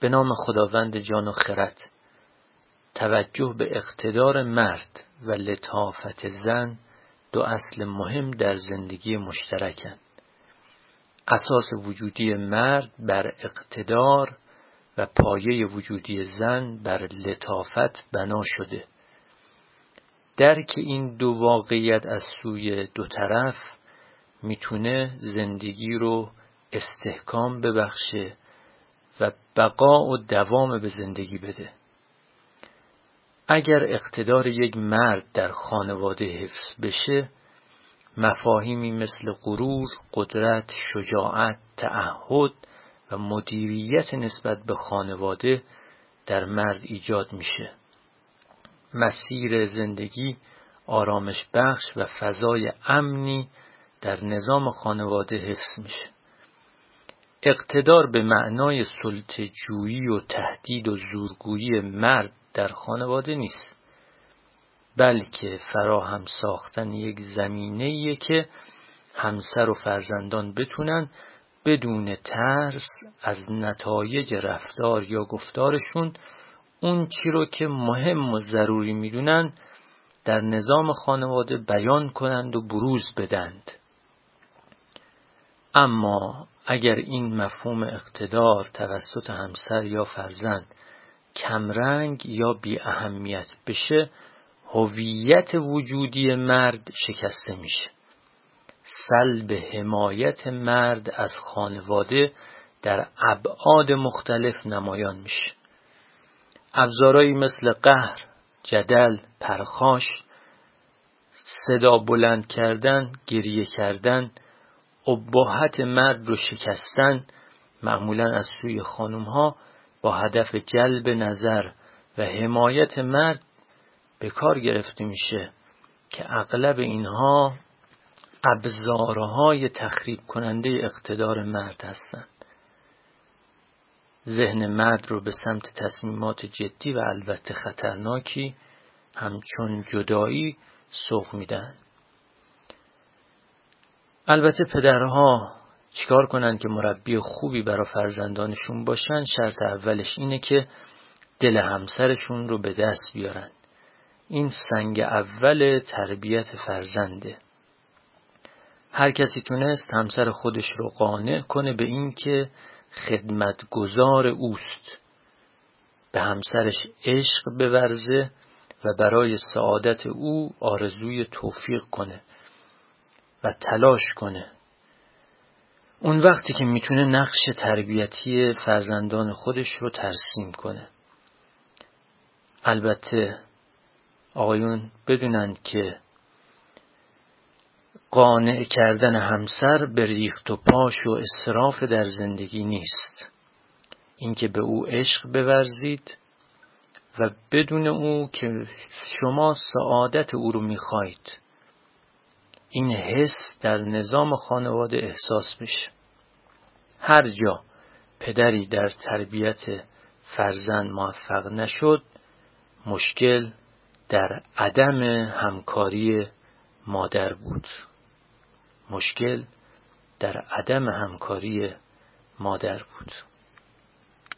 به نام خداوند جان و خرد توجه به اقتدار مرد و لطافت زن دو اصل مهم در زندگی مشترکند اساس وجودی مرد بر اقتدار و پایه وجودی زن بر لطافت بنا شده. درک این دو واقعیت از سوی دو طرف می‌تونه زندگی رو استحکام ببخشه و بقا و دوام به زندگی بده. اگر اقتدار یک مرد در خانواده حفظ بشه مفاهیمی مثل غرور، قدرت، شجاعت، تعهد و مدیریت نسبت به خانواده در مرد ایجاد میشه. مسیر زندگی آرامش بخش و فضای امنی در نظام خانواده حفظ میشه. اقتدار به معنای جویی و تهدید و زورگویی مرد در خانواده نیست بلکه فراهم ساختن یک زمینه که همسر و فرزندان بتونن بدون ترس از نتایج رفتار یا گفتارشون اون چی رو که مهم و ضروری می‌دونن در نظام خانواده بیان کنند و بروز بدند. اما اگر این مفهوم اقتدار توسط همسر یا فرزند کمرنگ یا بی اهمیت بشه هویت وجودی مرد شکسته میشه. سلب حمایت مرد از خانواده در ابعاد مختلف نمایان میشه. ابزارهایی مثل قهر، جدل، پرخاش، صدا بلند کردن، گریه کردن، ابهت مرد رو شکستن معمولا از سوی خانم ها با هدف جلب نظر و حمایت مرد به کار گرفته میشه که اغلب اینها ابزارهای تخریب کننده اقتدار مرد هستند. ذهن مرد رو به سمت تصمیمات جدی و البته خطرناکی همچون جدایی سوق میدن البته پدرها چیکار کنن که مربی خوبی برای فرزندانشون باشن شرط اولش اینه که دل همسرشون رو به دست بیارن. این سنگ اول تربیت فرزنده. هر کسی تونست همسر خودش رو قانع کنه به این که خدمتگزار اوست. به همسرش عشق بورزه و برای سعادت او آرزوی توفیق کنه. و تلاش کنه. اون وقتی که می‌تونه نقش تربیتی فرزندان خودش رو ترسیم کنه. البته آقایون بدونند که قانع کردن همسر به ریخت و پاش و اصراف در زندگی نیست. اینکه به او عشق بورزید و بدون او که شما سعادت او رو می‌خواید این حس در نظام خانواده احساس میشه. هر جا پدری در تربیت فرزند موفق نشد مشکل در عدم همکاری مادر بود. مشکل در عدم همکاری مادر بود.